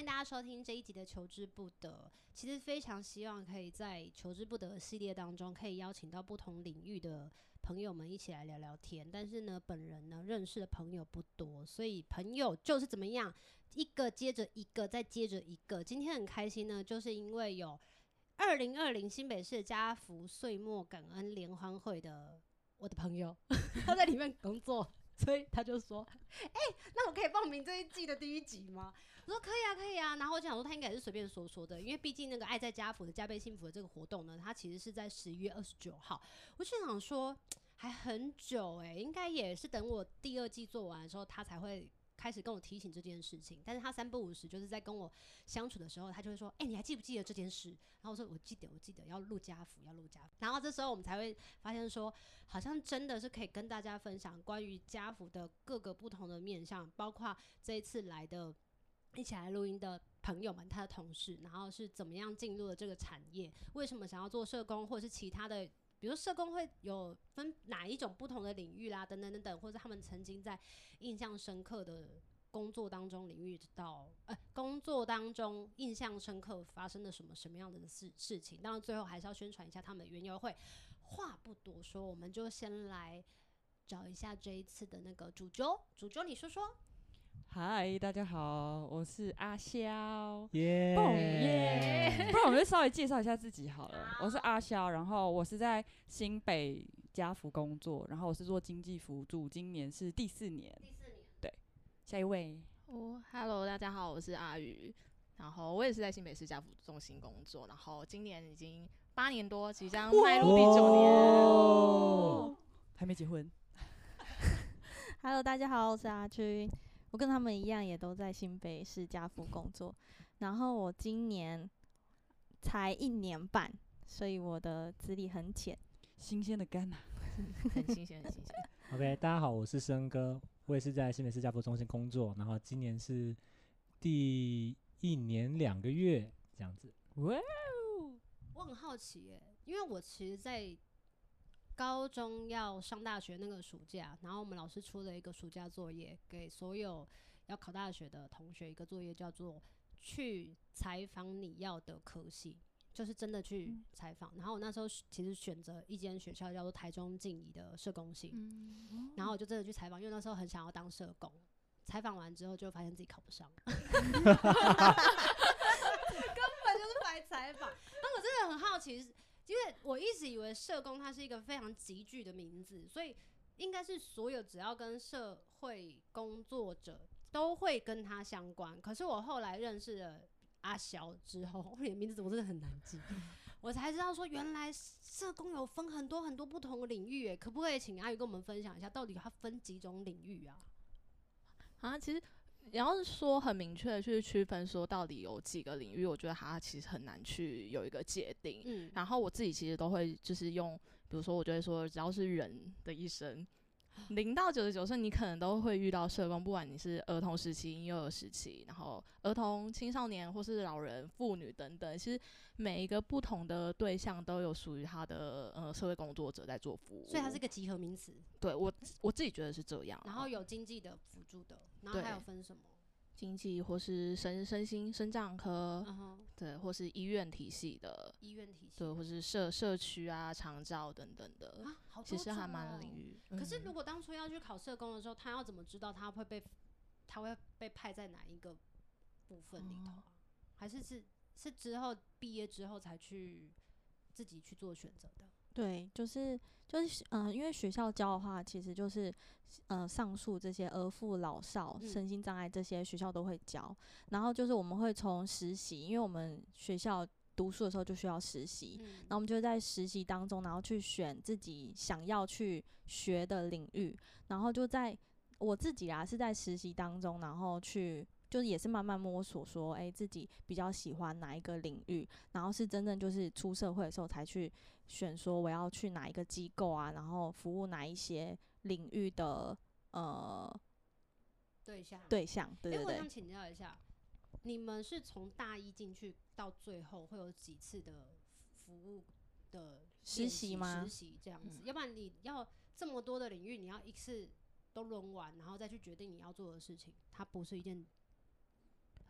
欢迎大家收听这一集的《求之不得》。其实非常希望可以在《求之不得》系列当中，可以邀请到不同领域的。朋友们一起来聊聊天，但是呢，本人呢认识的朋友不多，所以朋友就是怎么样，一个接着一个，再接着一个。今天很开心呢，就是因为有二零二零新北市家福岁末感恩联欢会的我的朋友，他在里面工作，所以他就说：“哎、那我可以报名这一季的第一集吗？”我说：“可以啊，可以啊。”然后我就想说，他应该也是随便说说的，因为毕竟那个爱在家福的加倍幸福的这个活动呢，它其实是在十一月二十九号。我就想说。还很久哎、应该也是等我第二季做完的时候，他才会开始跟我提醒这件事情。但是他三不五时，就是在跟我相处的时候，他就会说：“哎、你还记不记得这件事？”然后我说：“我记得，我记得要录家福，要录家福。”然后这时候我们才会发现说，好像真的是可以跟大家分享关于家福的各个不同的面向，包括这一次来的一起来录音的朋友们，他的同事，然后是怎么样进入了这个产业，为什么想要做社工，或者是其他的。比如社工会有分哪一种不同的领域啦，等等等等，或者他们曾经在印象深刻的工作当中领域到，呃，工作当中印象深刻发生了什么什么样的事事情。当然最后还是要宣传一下他们的园游会。话不多说，我们就先来找一下这一次的那个主角，主角你说说。嗨，大家好，我是阿肖。耶耶！不然我们就稍微介绍一下自己好了。我是阿肖，然后我是在新北家福工作，然后我是做经济辅助，今年是第四年。第四年。对，下一位。哦，Hello，大家好，我是阿宇，然后我也是在新北市家福中心工作，然后今年已经八年多，即将迈入第九年。哦，还没结婚。Hello，大家好，我是阿军。我跟他们一样，也都在新北市家福工作。然后我今年才一年半，所以我的资历很浅，新鲜的肝啊，很新鲜，很新鲜。OK，大家好，我是森哥，我也是在新北市家福中心工作。然后今年是第一年两个月这样子。哇哦，我很好奇耶，因为我其实，在高中要上大学那个暑假，然后我们老师出了一个暑假作业，给所有要考大学的同学一个作业，叫做去采访你要的科系，就是真的去采访。嗯、然后我那时候其实选择一间学校叫做台中静宜的社工系，嗯、然后我就真的去采访，因为那时候很想要当社工。采访完之后就发现自己考不上，根本就是白采访。那我真的很好奇。因为我一直以为社工它是一个非常极具的名字，所以应该是所有只要跟社会工作者都会跟他相关。可是我后来认识了阿萧之后，你的名字我真的很难记，我才知道说原来社工有分很多很多不同的领域。可不可以请阿宇跟我们分享一下，到底它分几种领域啊？啊，其实。你要是说很明确的去区分说到底有几个领域，我觉得它其实很难去有一个界定。嗯，然后我自己其实都会就是用，比如说我觉得说只要是人的一生。零到九十九岁，你可能都会遇到社工，不管你是儿童时期、婴幼儿时期，然后儿童、青少年或是老人、妇女等等，其实每一个不同的对象都有属于他的呃社会工作者在做服务，所以它是个集合名词。对，我我自己觉得是这样。然后有经济的辅助的，然后还有分什么？经济或是身身心身障科，uh huh. 对，或是医院体系的医院体系，对，或是社社区啊、长照等等的，啊哦、其实还蛮领域。可是如果当初要去考社工的时候，他要怎么知道他会被他会被派在哪一个部分里头还是是是之后毕业之后才去自己去做选择的？对，就是就是嗯、呃，因为学校教的话，其实就是呃，上述这些儿妇老少、身心障碍这些学校都会教。嗯、然后就是我们会从实习，因为我们学校读书的时候就需要实习，嗯、然后我们就在实习当中，然后去选自己想要去学的领域。然后就在我自己啊，是在实习当中，然后去。就是也是慢慢摸索，说，哎、欸，自己比较喜欢哪一个领域，然后是真正就是出社会的时候才去选，说我要去哪一个机构啊，然后服务哪一些领域的呃，对对象，对象，对对对。我想请教一下，你们是从大一进去到最后会有几次的服务的实习吗？实习这样子，要不然你要这么多的领域，你要一次都轮完，然后再去决定你要做的事情，它不是一件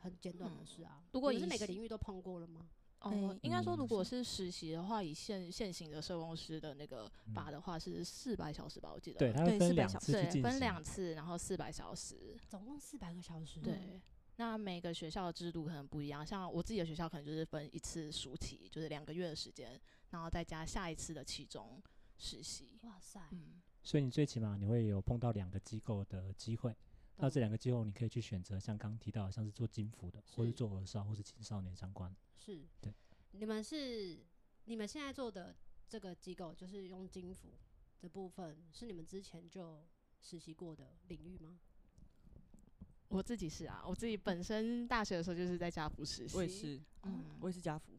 很简短的事啊。如果你是每个领域都碰过了吗？哦，欸、应该说，如果是实习的话，以现现行的社工师的那个法的话，是四百小时吧？我记得。对，它分两次，对，分两次，然后四百小时，总共四百个小时。对，那每个学校的制度可能不一样，像我自己的学校可能就是分一次暑期，就是两个月的时间，然后再加下一次的期中实习。哇塞，嗯，所以你最起码你会有碰到两个机构的机会，那这两个机构你可以去选择，像刚提到的，像是做金服的，或是做儿少或是青少年相关。是，对。你们是你们现在做的这个机构，就是用金服的部分，是你们之前就实习过的领域吗？我自己是啊，我自己本身大学的时候就是在家服实习。我也是，嗯，我也是家服。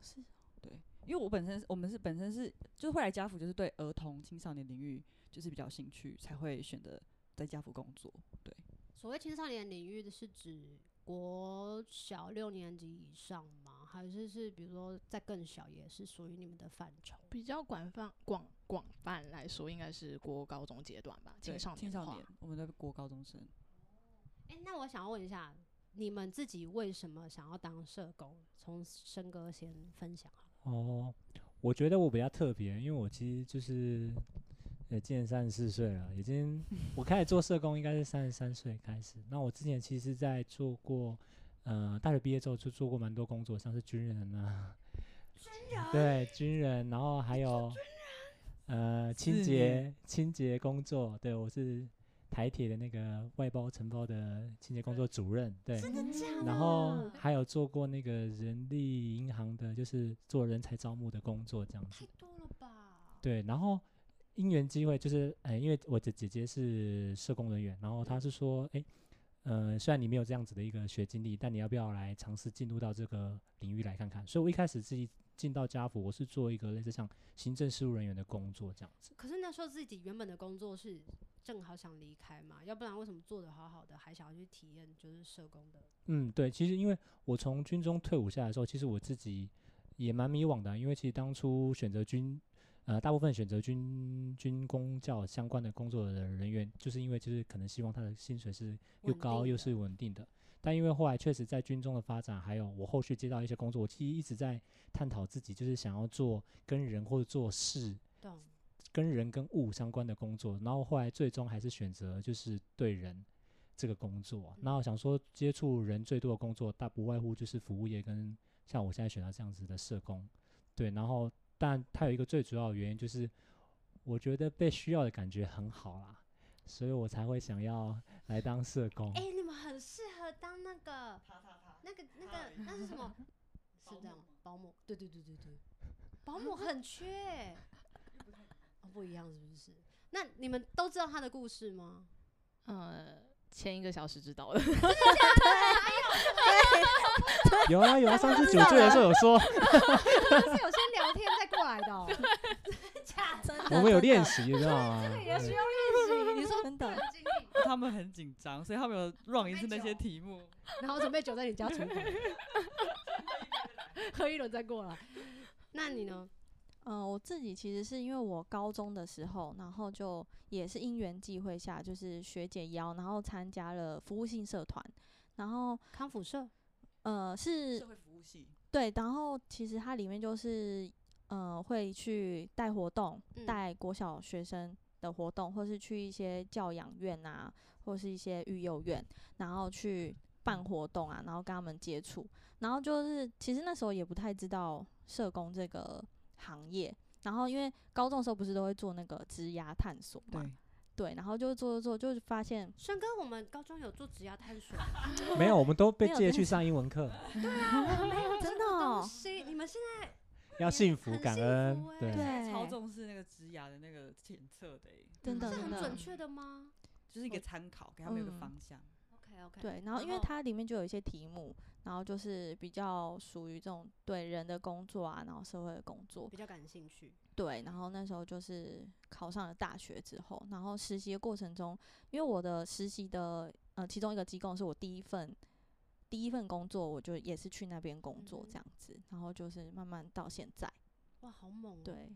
是，对，因为我本身我们是本身是就是会来家福，就是对儿童青少年领域就是比较兴趣，才会选择在家福工作。对，所谓青少年领域的是指国小六年级以上吗？还是是，比如说在更小，也是属于你们的范畴。比较广泛、广广泛来说，应该是国高中阶段吧。青少年，青少年，我们的国高中生。哎、欸，那我想要问一下，你们自己为什么想要当社工？从生哥先分享。哦，我觉得我比较特别，因为我其实就是呃，今年三十四岁了，已经 我开始做社工应该是三十三岁开始。那我之前其实在做过。呃，大学毕业之后就做过蛮多工作，像是军人啊，军人对军人，然后还有呃清洁清洁工作，对我是台铁的那个外包承包的清洁工作主任，对，真的假的？然后还有做过那个人力银行的，就是做人才招募的工作，这样子。太多了吧？对，然后因缘机会就是，哎，因为我的姐姐是社工人员，然后她是说，哎。呃，虽然你没有这样子的一个学经历，但你要不要来尝试进入到这个领域来看看？所以我一开始自己进到家福，我是做一个类似像行政事务人员的工作这样子。可是那时候自己原本的工作是正好想离开嘛，要不然为什么做得好好的还想要去体验就是社工的？嗯，对，其实因为我从军中退伍下来的时候，其实我自己也蛮迷惘的，因为其实当初选择军。呃，大部分选择军军工教相关的工作的人员，就是因为就是可能希望他的薪水是又高又是稳定的。但因为后来确实在军中的发展，还有我后续接到一些工作，我其实一直在探讨自己就是想要做跟人或者做事，跟人跟物相关的工作。然后后来最终还是选择就是对人这个工作。那我想说，接触人最多的工作，大不外乎就是服务业跟像我现在选择这样子的社工。对，然后。但它有一个最主要的原因，就是我觉得被需要的感觉很好啦，所以我才会想要来当社工。哎、欸，你们很适合当那个，那个那个那是什么？是这样，保姆？对对对对对，保姆 很缺。哦，不一样是不是？那你们都知道他的故事吗？呃。前一个小时知道了，有啊有啊，上次酒醉的时候有说，是有我们有练习，你知道吗？这个也需要练习。你说真的，他们很紧张，所以他们有 run 一次那些题目，然后准备酒在你家厨房，喝一轮再过来。那你呢？嗯、呃，我自己其实是因为我高中的时候，然后就也是因缘际会下，就是学姐邀，然后参加了服务性社团，然后康复社，呃，是社会服务系，对，然后其实它里面就是呃会去带活动，带国小学生的活动，或是去一些教养院啊，或是一些育幼院，然后去办活动啊，然后跟他们接触，然后就是其实那时候也不太知道社工这个。行业，然后因为高中的时候不是都会做那个职涯探索嘛，对，对，然后就做做做，就发现，轩哥，我们高中有做职涯探索？没有，我们都被借去 上英文课。对啊，我没有真的哦。你们现在要幸福感恩，对，超重视那个植牙的那个检测的，真的，是很准确的吗？就是一个参考，给他们一个方向。OK OK。对，然后因为它里面就有一些题目。然后就是比较属于这种对人的工作啊，然后社会的工作比较感兴趣。对，然后那时候就是考上了大学之后，然后实习的过程中，因为我的实习的呃其中一个机构是我第一份第一份工作，我就也是去那边工作这样子，然后就是慢慢到现在。哇，好猛、喔！对，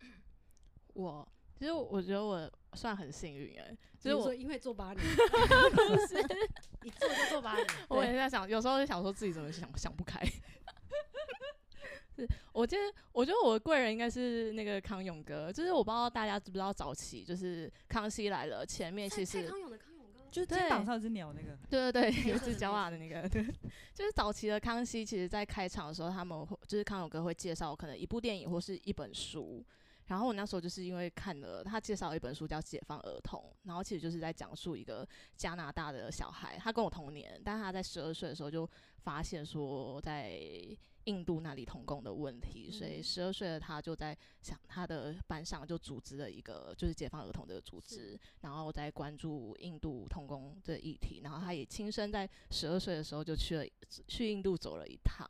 我其实我觉得我算很幸运哎、欸，就是我因为做八年，不是一做就做八年。我也在想，有时候就想说自己怎么想想不开。是，我觉得，我觉得我的贵人应该是那个康永哥，就是我不知道大家知不知道，早期就是《康熙来了》前面其实康永的康永哥，就是肩膀上有只鸟那个，对对对，有只角马的那个，对，就是早期的康熙，其实在开场的时候，他们会就是康永哥会介绍可能一部电影或是一本书，然后我那时候就是因为看了他介绍一本书叫《解放儿童》，然后其实就是在讲述一个加拿大的小孩，他跟我同年，但他在十二岁的时候就发现说在。印度那里童工的问题，所以十二岁的他就在想他的班上就组织了一个就是解放儿童的组织，然后在关注印度童工的议题，然后他也亲身在十二岁的时候就去了去印度走了一趟。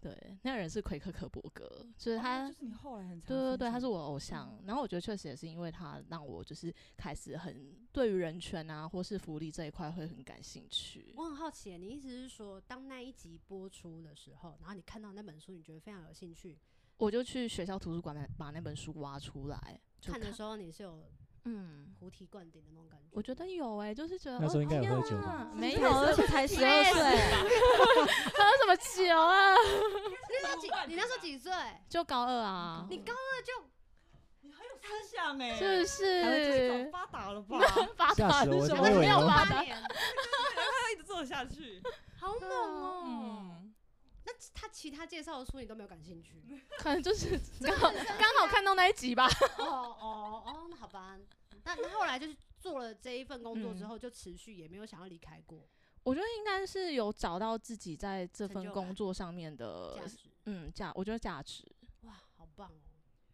对，那个人是奎克可伯格，就是他，哦、就是你后来很对对对，他是我偶像。嗯、然后我觉得确实也是因为他让我就是开始很对于人权啊或是福利这一块会很感兴趣。我很好奇，你意思是说，当那一集播出的时候，然后你看到那本书，你觉得非常有兴趣，我就去学校图书馆把那本书挖出来看，看的时候，你是有。嗯，菩提灌顶的那种感觉，我觉得有哎、欸，就是觉得那时候应该有喝酒吧？没有，而且才十二 岁，喝什么酒啊？你那时候几？你那时候几岁？就高二啊。你高二就，你很有思想哎、欸，是不是？发达了吧？发达是什么？没有发达，他要一直做下去，好猛哦、喔。嗯那他其他介绍的书你都没有感兴趣？可能就是刚好刚好看到那一集吧。哦哦哦，那好吧。那那后来就是做了这一份工作之后，就持续也没有想要离开过。我觉得应该是有找到自己在这份工作上面的价值。嗯，价我觉得价值。哇，好棒哦！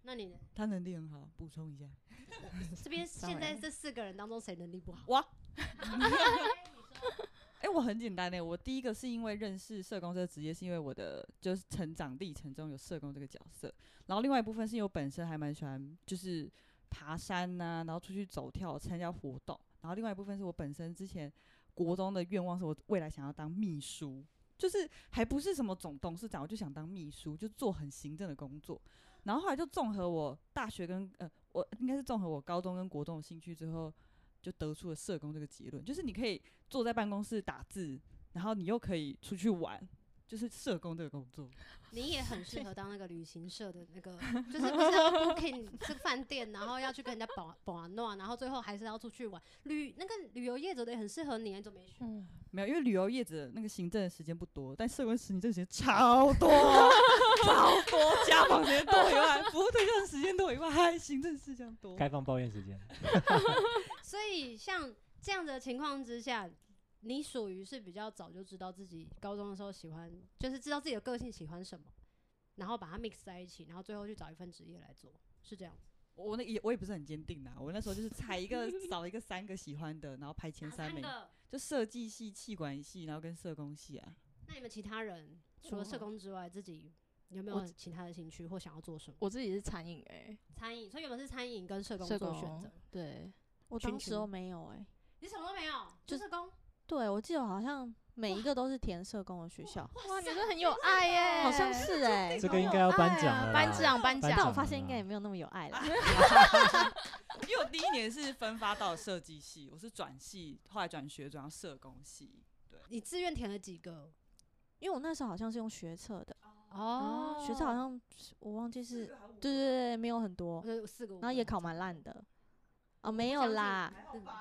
那你呢？他能力很好，补充一下。这边现在这四个人当中谁能力不好？哇。我很简单的，我第一个是因为认识社工这个职业，是因为我的就是成长历程中有社工这个角色。然后另外一部分是因为我本身还蛮喜欢就是爬山呐、然后出去走跳参加活动。然后另外一部分是我本身之前国中的愿望是我未来想要当秘书，就是还不是什么总董事长，我就想当秘书，就做很行政的工作。然后后来就综合我大学跟呃，我应该是综合我高中跟国中的兴趣之后。就得出了社工这个结论，就是你可以坐在办公室打字，然后你又可以出去玩，就是社工这个工作。你也很适合当那个旅行社的那个，就是不是要 booking 这饭店，然后要去跟人家保保暖，然后最后还是要出去玩。旅那个旅游业者的也很适合你，你怎么没选？嗯，没有，因为旅游业者那个行政的时间不多，但社工时你这个时间超多，超多，家访时间多以外，服务对象时间多以外，还行政事项多，开放抱怨时间。所以像这样的情况之下，你属于是比较早就知道自己高中的时候喜欢，就是知道自己的个性喜欢什么，然后把它 mix 在一起，然后最后去找一份职业来做，是这样子。我那也我也不是很坚定呐，我那时候就是踩一个找一个三个喜欢的，然后排前三名，就设计系、气管系，然后跟社工系啊。那你们其他人除了社工之外，自己有没有其他的兴趣或想要做什么？我自己是餐饮哎，餐饮，所以原本是餐饮跟社工做选择，对。我当时都没有哎、欸，你什么都没有，就社工。对，我记得好像每一个都是填社工的学校。哇，你这很有爱耶、欸，好像是哎、欸，这个应该要颁奖了。颁奖颁奖，但我发现应该也没有那么有爱了。因为我第一年是分发到设计系，我是转系，后来转学转到社工系。对，你志愿填了几个？因为我那时候好像是用学测的哦、嗯，学测好像我忘记是，对对对，没有很多，四个，然后也考蛮烂的。哦，没有啦，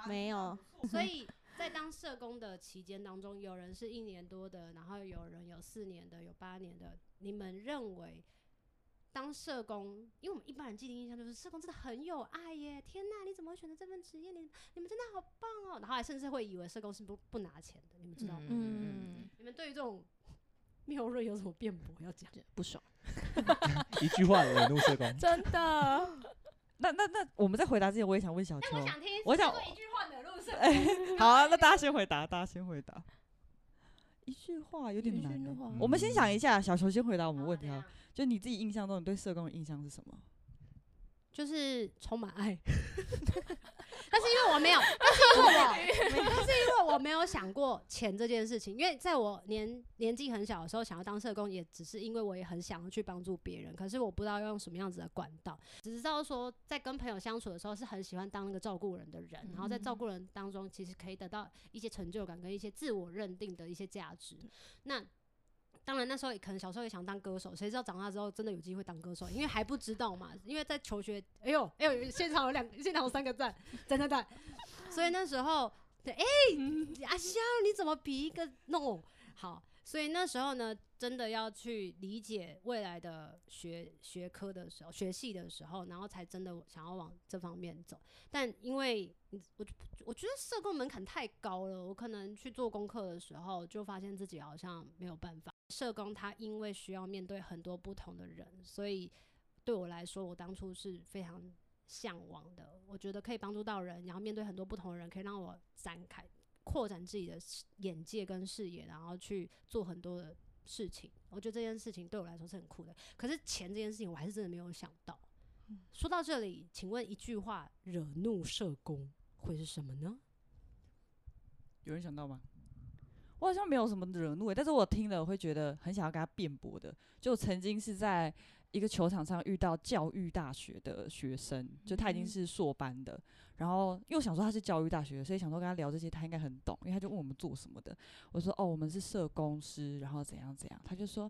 没有。所以在当社工的期间当中，有人是一年多的，然后有人有四年的，有八年的。你们认为当社工，因为我们一般人既定印象就是社工真的很有爱耶！天哪，你怎么会选择这份职业？你你们真的好棒哦！然后还甚至会以为社工是不不拿钱的，你们知道吗？嗯。你们对于这种谬论有什么辩驳要讲？不爽。一句话惹怒社工。真的。那 那那，我们在回答之前，我也想问小邱。我想听，我想一句话惹怒社工。哎、欸，好啊，那大家先回答，大家先回答。一句话有点难、欸。我们先想一下，小球先回答我们问题啊。就你自己印象中，你对社工的印象是什么？就是充满爱。但是因为我没有，但是因为我，但是因为我没有想过钱这件事情。因为在我年年纪很小的时候，想要当社工，也只是因为我也很想要去帮助别人。可是我不知道要用什么样子的管道，只知道说在跟朋友相处的时候，是很喜欢当那个照顾人的人。然后在照顾人当中，其实可以得到一些成就感跟一些自我认定的一些价值。那。当然，那时候可能小时候也想当歌手，谁知道长大之后真的有机会当歌手？因为还不知道嘛。因为在求学，哎呦哎呦，现场有两，现场有三个赞，赞赞赞。所以那时候，对，哎、阿香，你怎么比一个 no？好，所以那时候呢，真的要去理解未来的学学科的时候，学系的时候，然后才真的想要往这方面走。但因为我我觉得社工门槛太高了，我可能去做功课的时候，就发现自己好像没有办法。社工他因为需要面对很多不同的人，所以对我来说，我当初是非常向往的。我觉得可以帮助到人，然后面对很多不同的人，可以让我展开、扩展自己的眼界跟视野，然后去做很多的事情。我觉得这件事情对我来说是很酷的。可是钱这件事情，我还是真的没有想到。说到这里，请问一句话惹怒社工会是什么呢？有人想到吗？我好像没有什么惹怒，但是我听了我会觉得很想要跟他辩驳的。就曾经是在一个球场上遇到教育大学的学生，就他已经是硕班的，然后又想说他是教育大学，所以想说跟他聊这些，他应该很懂，因为他就问我们做什么的。我说哦，我们是社工师，然后怎样怎样。他就说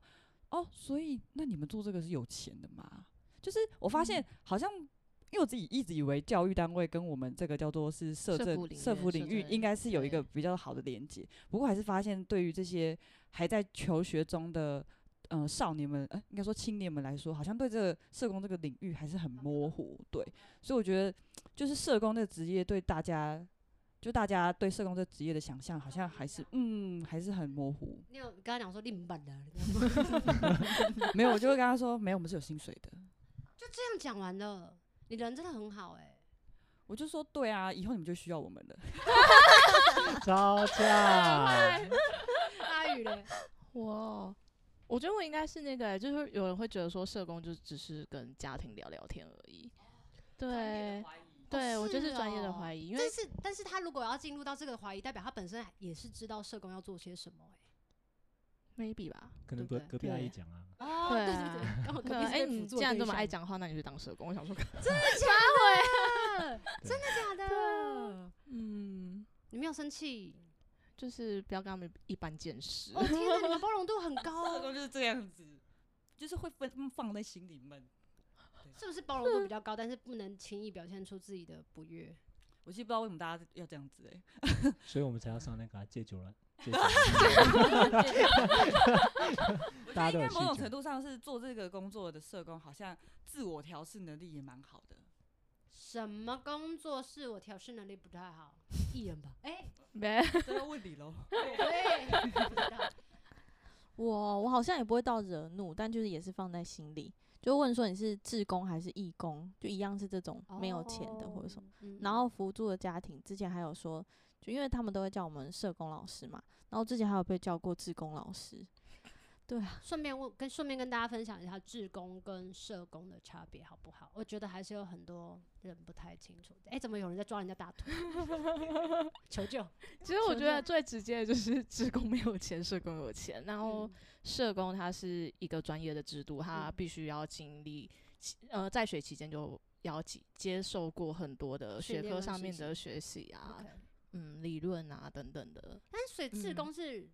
哦，所以那你们做这个是有钱的吗？就是我发现好像。因为我自己一直以为教育单位跟我们这个叫做是社政社福领域应该是有一个比较好的连接，不过还是发现对于这些还在求学中的嗯、呃、少年们，呃应该说青年们来说，好像对这个社工这个领域还是很模糊。对，所以我觉得就是社工这个职业对大家，就大家对社工这个职业的想象，好像还是嗯还是很模糊。你有跟他讲说另办的？没有，我就会跟他说没有，我们是有薪水的。就这样讲完了。你人真的很好哎、欸，我就说对啊，以后你们就需要我们了。吵架。阿宇嘞，我我觉得我应该是那个、欸，就是有人会觉得说社工就只是跟家庭聊聊天而已。对，对我就是专业的怀疑，因为但是但是他如果要进入到这个怀疑，代表他本身也是知道社工要做些什么哎、欸、，maybe 吧，可能隔隔壁阿姨讲啊。哦，对对对，对，哎、欸，你既然这么爱讲话，那你去当社工。我想说，真的假的？真的假的？嗯，你没有生气，就是不要跟他们一般见识。哦天哪，你们包容度很高，社工就是这样子，就是会分放在心里闷。是不是包容度比较高，但是不能轻易表现出自己的不悦？我其实不知道为什么大家要这样子哎、欸，所以我们才要上那个戒酒了。大家应该某种程度上是做这个工作的社工，好像自我调试能力也蛮好的。什么工作是我调试能力不太好？艺人吧？哎、欸，没，这要问你喽。我我好像也不会到惹怒，但就是也是放在心里，就问说你是志工还是义工，就一样是这种没有钱的或者什么。哦、然后辅助的家庭之前还有说。就因为他们都会叫我们社工老师嘛，然后之前还有被叫过志工老师。对啊，顺便问跟顺便跟大家分享一下志工跟社工的差别好不好？我觉得还是有很多人不太清楚。哎、欸，怎么有人在抓人家大腿？求救！其实我觉得最直接的就是志工没有钱，社工有钱。然后社工它是一个专业的制度，他必须要经历呃在学期间就要接受过很多的学科上面的学习啊。嗯，理论啊等等的，但是所以志工是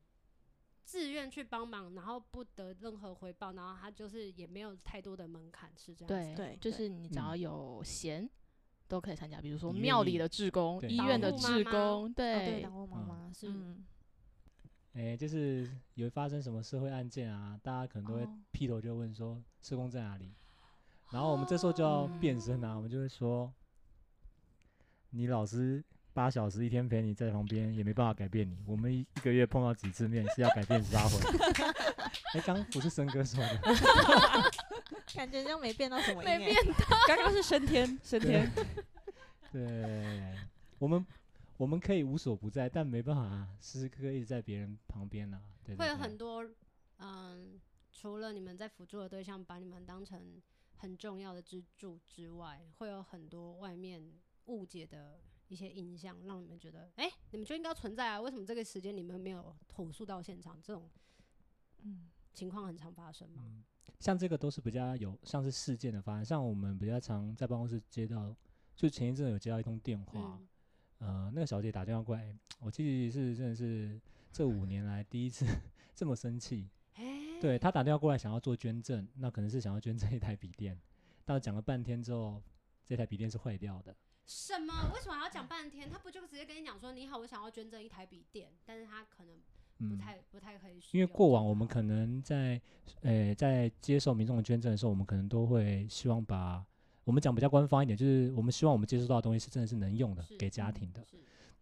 自愿去帮忙，嗯，然后不得任何回报，然后他就是也没有太多的门槛，是这样子。对对，就是你只要有闲，嗯，都可以参加，比如说庙里的志工、医院的志工，对，当护妈妈是。哎、欸，就是有发生什么社会案件啊，大家可能都会劈头就问说社工在哪里，然后我们这时候就要变身啊，我们就会说你老师。八小时一天陪你在旁边也没办法改变你。我们一一个月碰到几次面是要改变八回来。哎，刚不是森哥说的，感觉像没变到什么，没变到。刚刚是升天，升天。对，我们我们可以无所不在，但没办法时时刻刻一直在别人旁边啊。对，会有很多嗯，除了你们在辅助的对象把你们当成很重要的支柱之外，会有很多外面误解的。一些印象，让你们觉得，哎、欸，你们就应该存在啊？为什么这个时间你们没有投诉到现场？这种，嗯，情况很常发生吗？嗯，像这个都是比较有像是事件的发生，像我们比较常在办公室接到，就前一阵有接到一通电话，嗯、呃，那个小姐打电话过来，我其实是真的是这五年来第一次 这么生气，欸、对她打电话过来想要做捐赠，那可能是想要捐赠一台笔电，但是讲了半天之后，这台笔电是坏掉的。什么？为什么还要讲半天？他不就直接跟你讲说：“你好，我想要捐赠一台笔电。”但是他可能不太、嗯、不太可以。因为过往我们可能在呃、欸、在接受民众的捐赠的时候，我们可能都会希望把我们讲比较官方一点，就是我们希望我们接收到的东西是真的是能用的，给家庭的。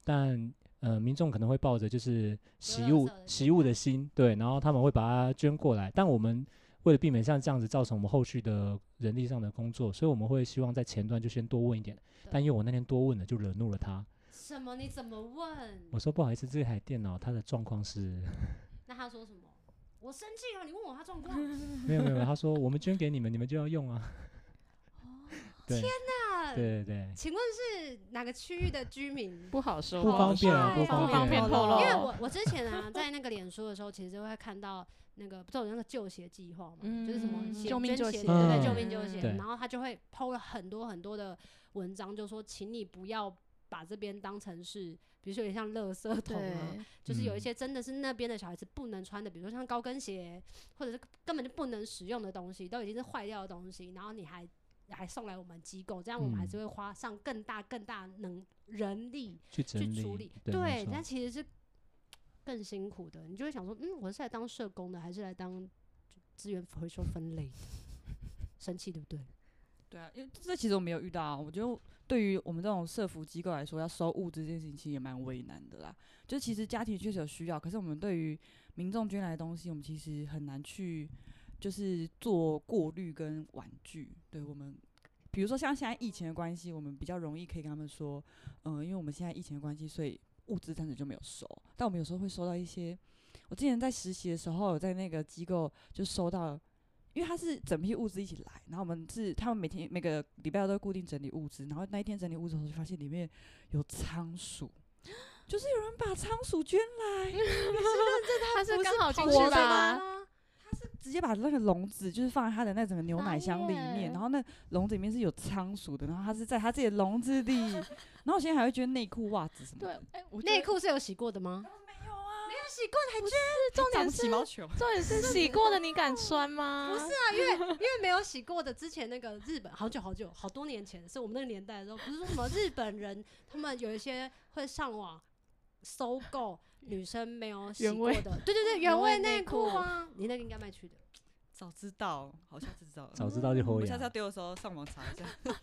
但呃，民众可能会抱着就是惜物惜物的心，对，然后他们会把它捐过来。但我们为了避免像这样子造成我们后续的人力上的工作，所以我们会希望在前端就先多问一点。但因为我那天多问了，就惹怒了他。什么？你怎么问？我说不好意思，这台电脑它的状况是。那他说什么？我生气了，你问我他状况。没有没有，他说我们捐给你们，你们就要用啊。哦，天哪！对对对。请问是哪个区域的居民？不好说，不方便啊，不方便透露。因为我我之前啊，在那个脸书的时候，其实就会看到那个不是有那个旧鞋计划嘛，嗯、就是什么救命救鞋，对对，救命救鞋。然后他就会 PO 了很多很多的。文章就说，请你不要把这边当成是，比如说有点像垃圾桶啊，就是有一些真的是那边的小孩子不能穿的，比如说像高跟鞋，或者是根本就不能使用的东西，都已经是坏掉的东西，然后你还还送来我们机构，这样我们还是会花上更大更大能人力去处理。对，对但其实是更辛苦的，你就会想说，嗯，我是来当社工的，还是来当资源回收分类？生气对不对？对啊，因为这其实我没有遇到啊。我觉得对于我们这种社福机构来说，要收物资这件事情其实也蛮为难的啦。就其实家庭确实有需要，可是我们对于民众捐来的东西，我们其实很难去就是做过滤跟婉拒。对我们，比如说像现在疫情的关系，我们比较容易可以跟他们说，嗯、因为我们现在疫情的关系，所以物资暂时就没有收。但我们有时候会收到一些，我之前在实习的时候，在那个机构就收到。因为他是整批物资一起来，然后我们是他们每天每个礼拜都会固定整理物资，然后那一天整理物资的时候就发现里面有仓鼠，就是有人把仓鼠捐来，你是认真他是刚好进去吧？直接把那个笼子就是放在他的那整个牛奶箱里面，然后那笼子里面是有仓鼠的，然后他是在他自己的笼子里，然后我现在还会捐内裤、袜子什么的。对，内裤是有洗过的吗？没有啊，没有洗过还捐？重点是重点是洗过的，你敢穿吗？不是啊，因为因为没有洗过的。之前那个日本好久好久好多年前，是我们那个年代的时候，不是说什么日本人他们有一些会上网搜购女生没有洗过的，对对对，原味内裤啊，你那个应该卖去的。早知道，好像知道了。早知道就好。我下次要丢的时候上网查一下。可是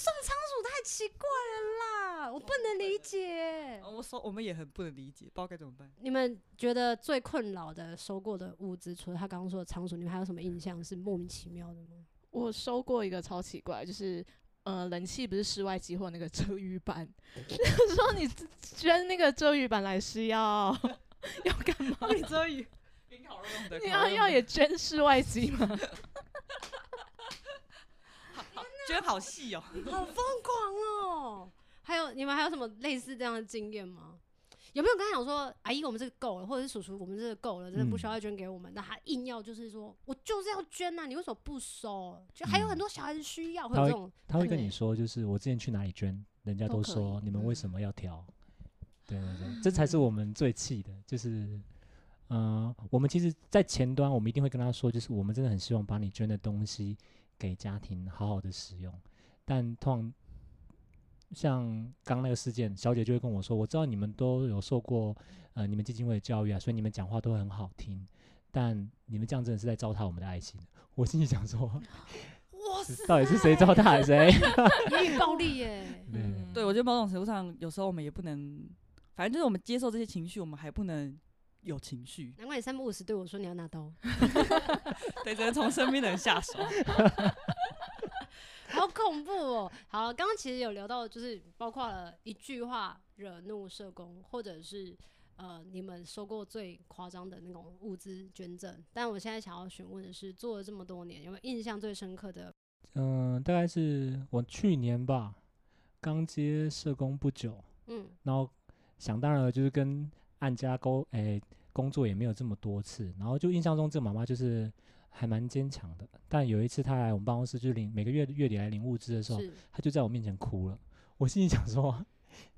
送仓鼠太奇怪了啦，我不能理解。我说我们也很不能理解，不知道该怎么办。你们觉得最困扰的收过的物资，除了他刚刚说的仓鼠，你们还有什么印象是莫名其妙的吗？我收过一个超奇怪，就是呃，冷气不是室外机或那个遮雨板，说你捐那个遮雨板来是要 要干嘛？你遮雨。你要要也捐室外机吗？好好捐好细哦，好疯狂哦！还有你们还有什么类似这样的经验吗？有没有跟他讲说，阿姨我们这个够了，或者是叔叔我们这个够了，真的不需要再捐给我们？那、嗯、他硬要就是说我就是要捐呐、啊，你为什么不收？就还有很多小孩子需要，会有这种他会跟你说，就是我之前去哪里捐，人家都说都你们为什么要挑？对对对，这才是我们最气的，就是。嗯、呃，我们其实，在前端，我们一定会跟他说，就是我们真的很希望把你捐的东西给家庭好好的使用。但通常，像刚刚那个事件，小姐就会跟我说，我知道你们都有受过呃你们基金会的教育啊，所以你们讲话都很好听。但你们这样真的是在糟蹋我们的爱心。我心里想说，哇塞，到底是谁糟蹋谁？言语暴力耶。对，对我觉得某种程度上，有时候我们也不能，反正就是我们接受这些情绪，我们还不能。有情绪，难怪你三不五时对我说你要拿刀，对，只能从身边的人下手，好恐怖哦！好，刚刚其实有聊到，就是包括了一句话惹怒社工，或者是呃你们收过最夸张的那种物资捐赠。但我现在想要询问的是，做了这么多年，有没有印象最深刻的？嗯、呃，大概是我去年吧。刚接社工不久，嗯，然后想当然了，就是跟案家沟，诶、欸，工作也没有这么多次，然后就印象中这个妈妈就是还蛮坚强的。但有一次他来我们办公室，就是领每个月月底来领物资的时候，他就在我面前哭了。我心里想说，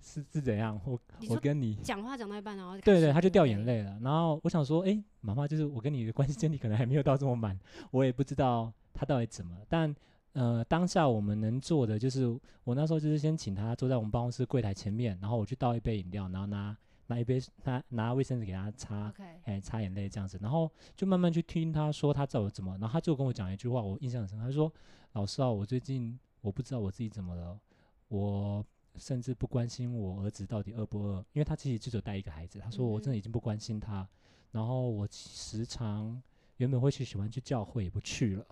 是是怎样？我我跟你讲话讲到一半，然后对对，他就掉眼泪了。然后我想说，诶、欸，妈妈，就是我跟你的关系建立可能还没有到这么满，我也不知道他到底怎么，但。呃，当下我们能做的就是，我那时候就是先请他坐在我们办公室柜台前面，然后我去倒一杯饮料，然后拿拿一杯拿拿卫生纸给他擦，哎.擦眼泪这样子，然后就慢慢去听他说他怎么怎么，然后他就跟我讲一句话，我印象很深，他说：“老师啊，我最近我不知道我自己怎么了，我甚至不关心我儿子到底饿不饿，因为他自己就只有带一个孩子，他说我真的已经不关心他，嗯、然后我时常原本会去喜欢去教会也不去了。”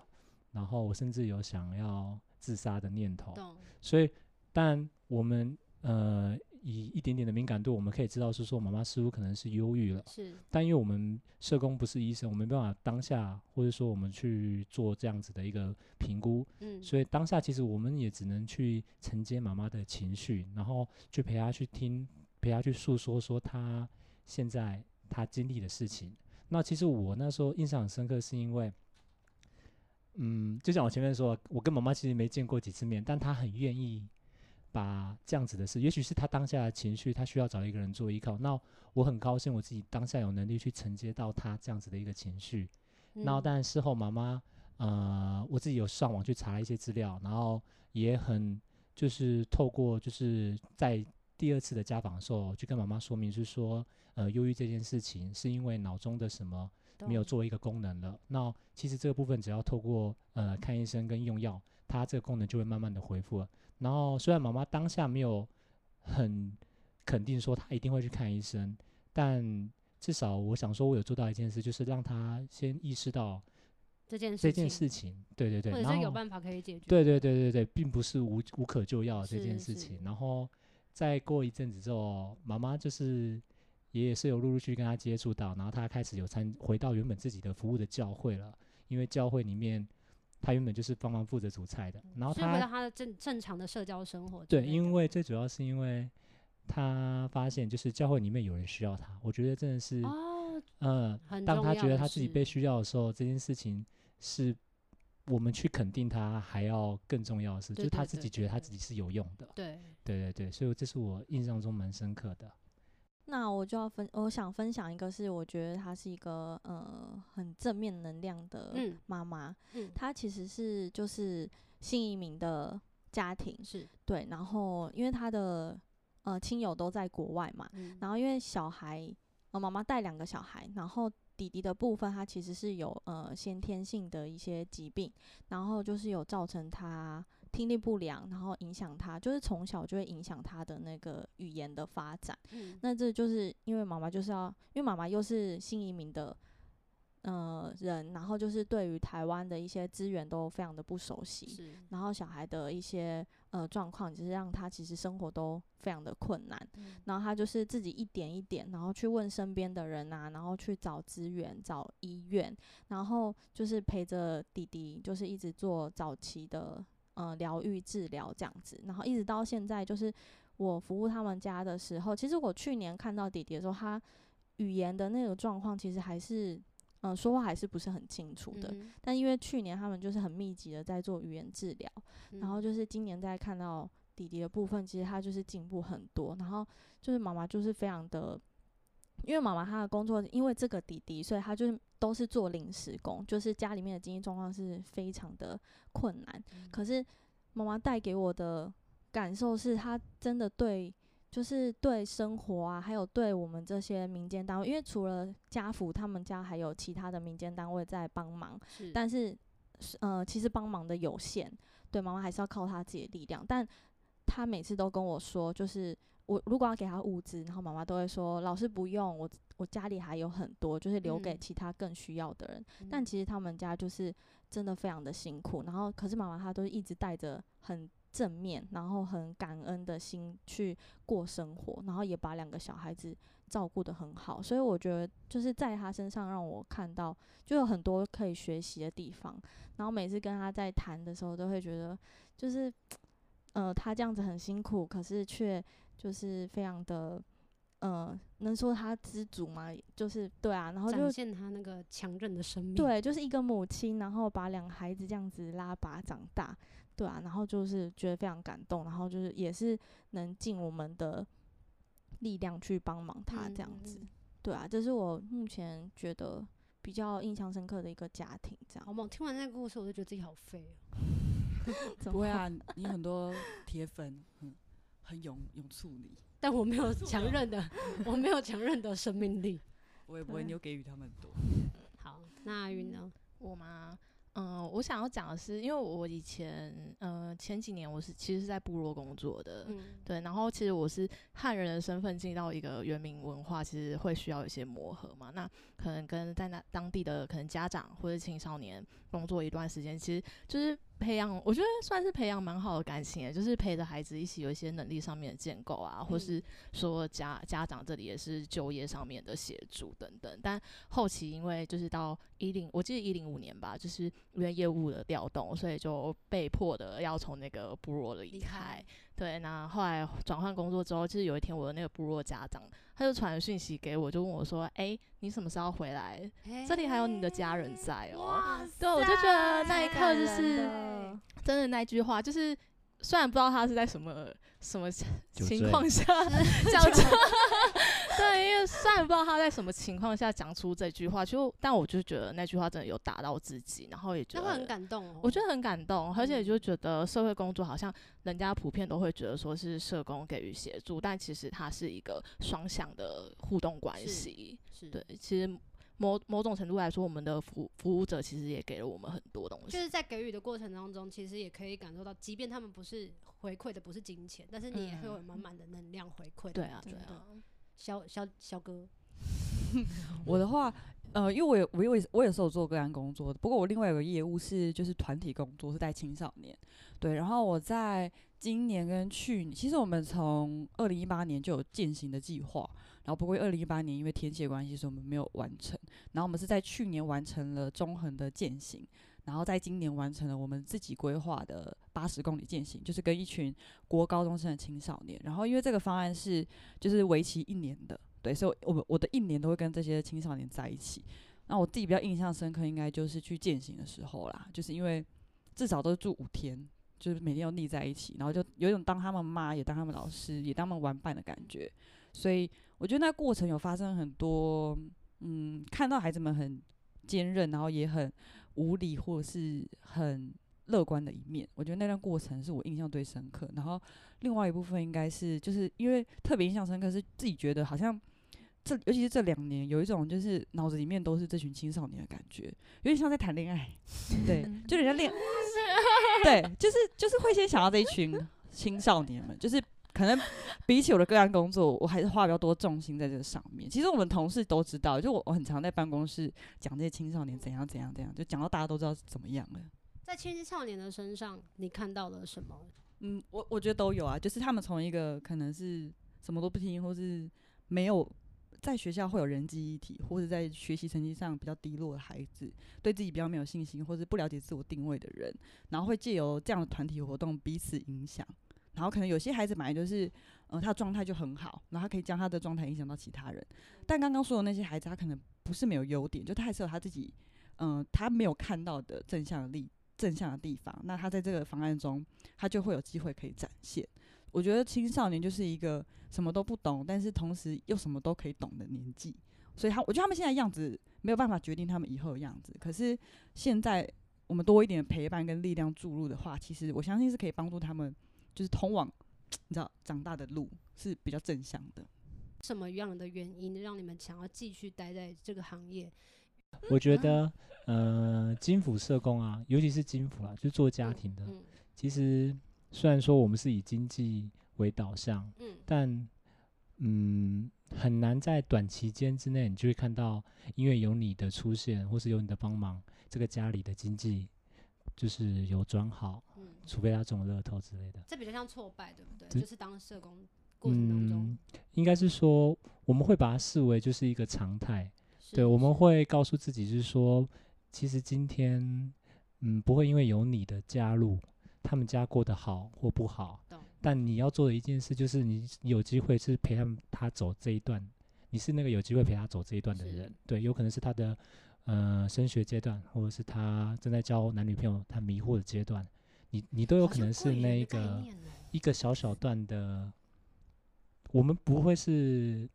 然后我甚至有想要自杀的念头，所以，但我们呃以一点点的敏感度，我们可以知道是说妈妈似乎可能是忧郁了，是。但因为我们社工不是医生，我们没办法当下或者说我们去做这样子的一个评估，嗯，所以当下其实我们也只能去承接妈妈的情绪，然后去陪她去听，陪她去诉说说她现在她经历的事情。那其实我那时候印象很深刻，是因为。嗯，就像我前面说，我跟妈妈其实没见过几次面，但她很愿意把这样子的事，也许是他当下的情绪，他需要找一个人做依靠。那我很高兴，我自己当下有能力去承接到他这样子的一个情绪。嗯、然后，但事后妈妈，呃，我自己有上网去查一些资料，然后也很就是透过就是在第二次的家访的时候，去跟妈妈说明是说，呃，忧郁这件事情是因为脑中的什么。没有做一个功能了。那其实这个部分只要透过呃看医生跟用药，它这个功能就会慢慢的恢复了。然后虽然妈妈当下没有很肯定说她一定会去看医生，但至少我想说，我有做到一件事，就是让她先意识到这件这件事情。对对对，或者是有办法可以解决。对对对对对，并不是无无可救药这件事情。然后再过一阵子之后，妈妈就是。也是有陆陆续续跟他接触到，然后他开始有参回到原本自己的服务的教会了，因为教会里面他原本就是帮忙负责煮菜的，然后他回到他的正正常的社交生活。对，因为最主要是因为他发现就是教会里面有人需要他，我觉得真的是哦，嗯，当他觉得他自己被需要的时候，这件事情是我们去肯定他还要更重要的事，就是他自己觉得他自己是有用的。对对对对，所以这是我印象中蛮深刻的。那我就要分，我想分享一个，是我觉得她是一个呃很正面能量的妈妈。嗯，她其实是就是新移民的家庭，是对。然后因为她的呃亲友都在国外嘛，嗯、然后因为小孩，呃妈妈带两个小孩，然后弟弟的部分他其实是有呃先天性的一些疾病，然后就是有造成他。听力不良，然后影响他，就是从小就会影响他的那个语言的发展。嗯，那这就是因为妈妈就是要，因为妈妈又是新移民的呃人，然后就是对于台湾的一些资源都非常的不熟悉，然后小孩的一些呃状况，就是让他其实生活都非常的困难。嗯，然后他就是自己一点一点，然后去问身边的人啊，然后去找资源、找医院，然后就是陪着弟弟，就是一直做早期的。呃，疗愈治疗这样子，然后一直到现在，就是我服务他们家的时候，其实我去年看到弟弟的时候，他语言的那个状况其实还是，嗯、呃，说话还是不是很清楚的。嗯、但因为去年他们就是很密集的在做语言治疗，嗯、然后就是今年在看到弟弟的部分，其实他就是进步很多。然后就是妈妈就是非常的。因为妈妈她的工作，因为这个弟弟，所以她就是都是做临时工，就是家里面的经济状况是非常的困难。嗯、可是妈妈带给我的感受是，她真的对，就是对生活啊，还有对我们这些民间单位，因为除了家福他们家还有其他的民间单位在帮忙，是但是呃，其实帮忙的有限，对，妈妈还是要靠她自己的力量。但她每次都跟我说，就是。我如果要给他物资，然后妈妈都会说：“老师不用，我我家里还有很多，就是留给其他更需要的人。嗯”但其实他们家就是真的非常的辛苦。然后，可是妈妈她都一直带着很正面，然后很感恩的心去过生活，然后也把两个小孩子照顾得很好。所以我觉得就是在他身上让我看到就有很多可以学习的地方。然后每次跟他在谈的时候，都会觉得就是。呃，他这样子很辛苦，可是却就是非常的，呃，能说他知足吗？就是对啊，然后就展现他那个强韧的生命。对，就是一个母亲，然后把两个孩子这样子拉拔长大，对啊，然后就是觉得非常感动，然后就是也是能尽我们的力量去帮忙他这样子，嗯、对啊，这是我目前觉得比较印象深刻的一个家庭，这样。好吗？听完那个故事，我就觉得自己好废 不会啊，你很多铁粉，嗯，很勇勇处理，但我没有强韧的，我没有强韧的生命力。我也不会，你有给予他们很多。好，那阿云呢？我吗？嗯，我想要讲的是，因为我以前，嗯、呃，前几年我是其实是在部落工作的，嗯，对，然后其实我是汉人的身份进到一个原民文化，其实会需要一些磨合嘛。那可能跟在那当地的可能家长或者青少年工作一段时间，其实就是。培养，我觉得算是培养蛮好的感情，也就是陪着孩子一起有一些能力上面的建构啊，或是说家家长这里也是就业上面的协助等等。但后期因为就是到一零，我记得一零五年吧，就是因为业务的调动，所以就被迫的要从那个部落离开。对，那后来转换工作之后，其实有一天我的那个部落家长，他就传讯息给我，就问我说：“哎、欸，你什么时候回来？这里还有你的家人在哦、喔。”对，我就觉得那一刻就是真的那句话，就是虽然不知道他是在什么什么情况下讲 出。对，因为虽然不知道他在什么情况下讲出这句话，就但我就觉得那句话真的有打到自己，然后也觉得很感动哦。我觉得很感动，而且就觉得社会工作好像人家普遍都会觉得说是社工给予协助，但其实它是一个双向的互动关系。是，对，其实某某种程度来说，我们的服服务者其实也给了我们很多东西。就是在给予的过程当中，其实也可以感受到，即便他们不是回馈的不是金钱，但是你也会有满满的能量回馈。对啊，对啊。小小小哥，我的话，呃，因为我有我有我也是有做个案工作的，不过我另外有个业务是就是团体工作，是带青少年，对。然后我在今年跟去年，其实我们从二零一八年就有践行的计划，然后不过二零一八年因为天气的关系，所以我们没有完成。然后我们是在去年完成了中横的践行。然后在今年完成了我们自己规划的八十公里践行，就是跟一群国高中生的青少年。然后因为这个方案是就是为期一年的，对，所以我我的一年都会跟这些青少年在一起。那我自己比较印象深刻，应该就是去践行的时候啦，就是因为至少都是住五天，就是每天要腻在一起，然后就有一种当他们妈也当他们老师也当他们玩伴的感觉。所以我觉得那过程有发生很多，嗯，看到孩子们很坚韧，然后也很。无理或者是很乐观的一面，我觉得那段过程是我印象最深刻。然后另外一部分应该是，就是因为特别印象深刻，是自己觉得好像这，尤其是这两年，有一种就是脑子里面都是这群青少年的感觉，有点像在谈恋爱。对，就人家恋，对，就是就是会先想到这一群青少年们，就是。可能比起我的个案工作，我还是花比较多重心在这个上面。其实我们同事都知道，就我我很常在办公室讲这些青少年怎样怎样怎样，就讲到大家都知道是怎么样了。在青少年的身上，你看到了什么？嗯，我我觉得都有啊，就是他们从一个可能是什么都不听，或是没有在学校会有人际议题，或者在学习成绩上比较低落的孩子，对自己比较没有信心，或是不了解自我定位的人，然后会借由这样的团体活动彼此影响。然后可能有些孩子本来就是，呃，他状态就很好，然后他可以将他的状态影响到其他人。但刚刚说的那些孩子，他可能不是没有优点，就他还是有他自己，嗯、呃，他没有看到的正向的力、正向的地方。那他在这个方案中，他就会有机会可以展现。我觉得青少年就是一个什么都不懂，但是同时又什么都可以懂的年纪。所以他，我觉得他们现在样子没有办法决定他们以后的样子。可是现在我们多一点陪伴跟力量注入的话，其实我相信是可以帮助他们。就是通往你知道长大的路是比较正向的。什么样的原因让你们想要继续待在这个行业？我觉得，呃，金府社工啊，尤其是金府啊，就做家庭的。嗯嗯、其实虽然说我们是以经济为导向，嗯、但嗯，很难在短期间之内，你就会看到，因为有你的出现，或是有你的帮忙，这个家里的经济就是有转好。除非他中了乐透之类的，这比较像挫败，对不对？就是当社工过程当中，嗯、应该是说我们会把它视为就是一个常态。对，我们会告诉自己，就是说，其实今天，嗯，不会因为有你的加入，他们家过得好或不好，但你要做的一件事就是你有机会是陪他们他走这一段，你是那个有机会陪他走这一段的人，对，有可能是他的呃升学阶段，或者是他正在交男女朋友他迷惑的阶段，你你都有可能是那个一个小小段的，我们不会是。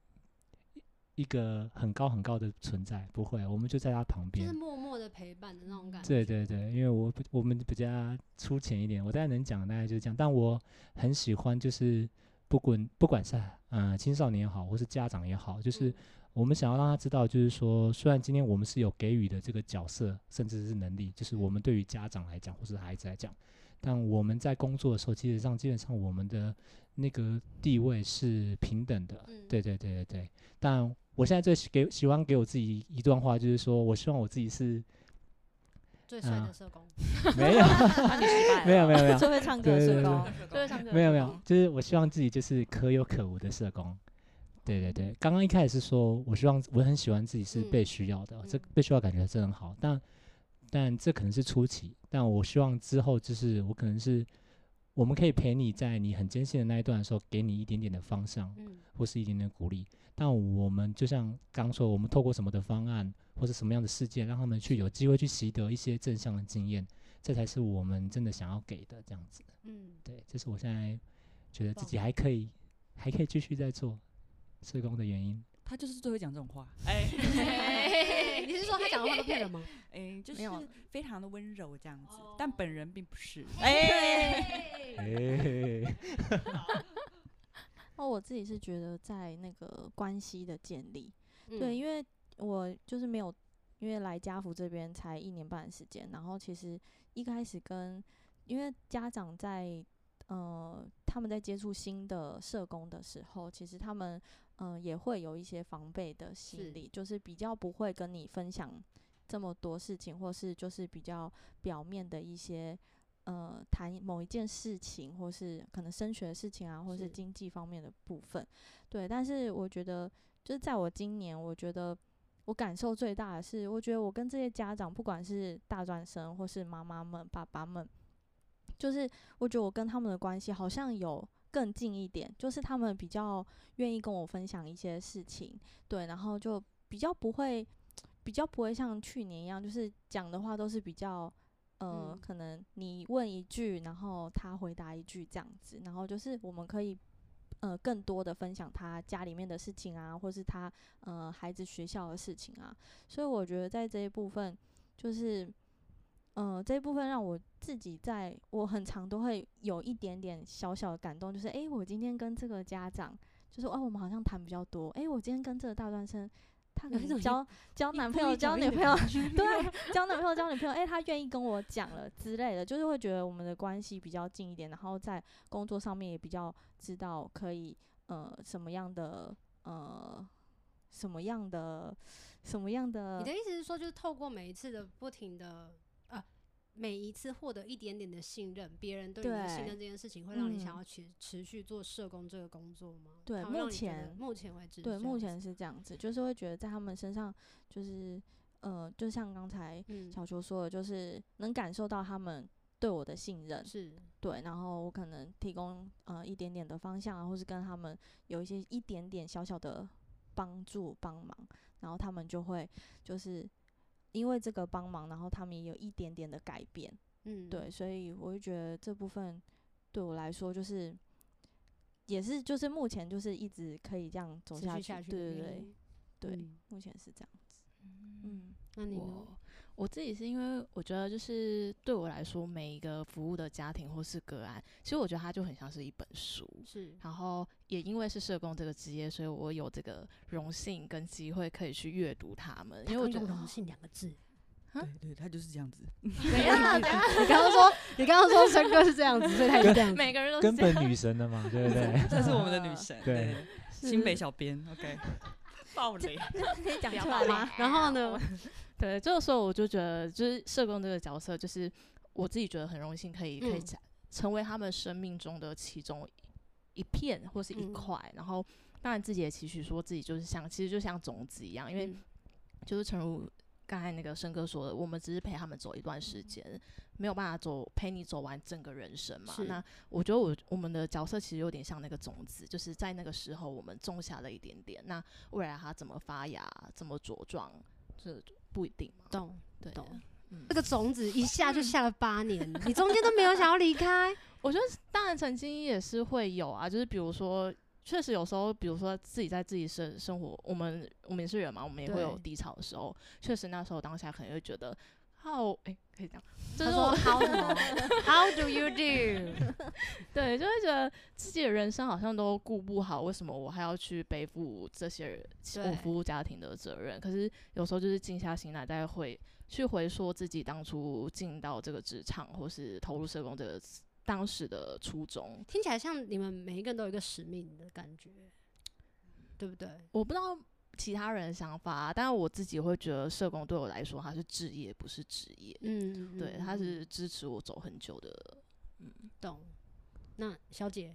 一个很高很高的存在，不会，我们就在他旁边，就是默默的陪伴的那种感觉。对对对，因为我我们比较粗浅一点，我大概能讲大概就是这样。但我很喜欢，就是不管不管是嗯、呃、青少年也好，或是家长也好，就是我们想要让他知道，就是说，虽然今天我们是有给予的这个角色，甚至是能力，就是我们对于家长来讲，或是孩子来讲，但我们在工作的时候，基本上基本上我们的那个地位是平等的。对对对对对，但。我现在最给喜欢给我自己一段话，就是说我希望我自己是最帅的社工。没有，没有，没有，没有，最会唱歌的社工，最会唱歌。没有，没有，就是我希望自己就是可有可无的社工。对对对，刚刚一开始是说我希望我很喜欢自己是被需要的，这被需要感觉真很好。但但这可能是初期，但我希望之后就是我可能是我们可以陪你在你很艰辛的那一段的时候，给你一点点的方向，嗯或是一点点鼓励。但我们就像刚说，我们透过什么的方案，或者什么样的事件，让他们去有机会去习得一些正向的经验，这才是我们真的想要给的这样子。嗯，对，这是我现在觉得自己还可以，还可以继续在做社工的原因。他就是最会讲这种话。哎，你是说他讲的话都骗人吗？哎，就是非常的温柔这样子，但本人并不是。哎，哎。哦，我自己是觉得在那个关系的建立，嗯、对，因为我就是没有，因为来家福这边才一年半的时间，然后其实一开始跟，因为家长在呃他们在接触新的社工的时候，其实他们嗯、呃、也会有一些防备的心理，是就是比较不会跟你分享这么多事情，或是就是比较表面的一些。呃，谈某一件事情，或是可能升学的事情啊，或是经济方面的部分，对。但是我觉得，就是在我今年，我觉得我感受最大的是，我觉得我跟这些家长，不管是大专生或是妈妈们、爸爸们，就是我觉得我跟他们的关系好像有更近一点，就是他们比较愿意跟我分享一些事情，对，然后就比较不会，比较不会像去年一样，就是讲的话都是比较。呃，嗯、可能你问一句，然后他回答一句这样子，然后就是我们可以呃更多的分享他家里面的事情啊，或是他呃孩子学校的事情啊，所以我觉得在这一部分，就是呃这一部分让我自己在我很常都会有一点点小小的感动，就是诶，我今天跟这个家长，就是哦，我们好像谈比较多，诶，我今天跟这个大专生。他可能交交男朋友、交女朋友，对，交男朋友、交女朋友，哎，他愿意跟我讲了之类的，就是会觉得我们的关系比较近一点，然后在工作上面也比较知道可以呃什么样的呃什么样的什么样的。你的意思是说，就是透过每一次的不停的。每一次获得一点点的信任，别人对你的信任这件事情，会让你想要持持续做社工这个工作吗？对，目前目前为止，对，目前是这样子，就是会觉得在他们身上，就是呃，就像刚才小球说的，就是能感受到他们对我的信任，是对，然后我可能提供呃一点点的方向啊，或是跟他们有一些一点点小小的帮助帮忙，然后他们就会就是。因为这个帮忙，然后他们也有一点点的改变，嗯，对，所以我就觉得这部分对我来说就是，也是就是目前就是一直可以这样走下去，下去对对对，对，嗯、目前是这样子，嗯，那你呢？我自己是因为我觉得，就是对我来说，每一个服务的家庭或是个案，其实我觉得它就很像是一本书。是，然后也因为是社工这个职业，所以我有这个荣幸跟机会可以去阅读他们。因为我觉得“荣幸”两个字，对对，他就是这样子。没有，你刚刚说，你刚刚说陈哥是这样子，所以他是这样。每个人都根本女神的嘛，对不对？这是我们的 女神，对，新北小编，OK，暴雷，可以讲出来吗？然后呢？对，这个时候我就觉得，就是社工这个角色，就是我自己觉得很荣幸，可以可以成为他们生命中的其中一片或是一块。嗯、然后，当然自己也期许说自己就是像，其实就像种子一样，因为就是诚如刚才那个生哥说的，我们只是陪他们走一段时间，嗯、没有办法走陪你走完整个人生嘛。那我觉得我我们的角色其实有点像那个种子，就是在那个时候我们种下了一点点，那未来它怎么发芽、怎么茁壮，这不一定嘛。懂，对，懂。嗯、这个种子一下就下了八年，你中间都没有想要离开？我觉得当然曾经也是会有啊，就是比如说。确实有时候，比如说自己在自己生生活，我们我们也是人嘛，我们也会有低潮的时候。确实那时候当下可能会觉得，How 哎、欸、可以这样，就是说 How？How do you do？对，就会觉得自己的人生好像都顾不好，为什么我还要去背负这些人我服务家庭的责任？可是有时候就是静下心来，大家会去回溯自己当初进到这个职场或是投入社工这个。当时的初衷听起来像你们每一个人都有一个使命的感觉，对不对？我不知道其他人的想法啊，但是我自己会觉得社工对我来说，它是志业，不是职业。嗯，对，它是支持我走很久的。嗯，懂。那小姐，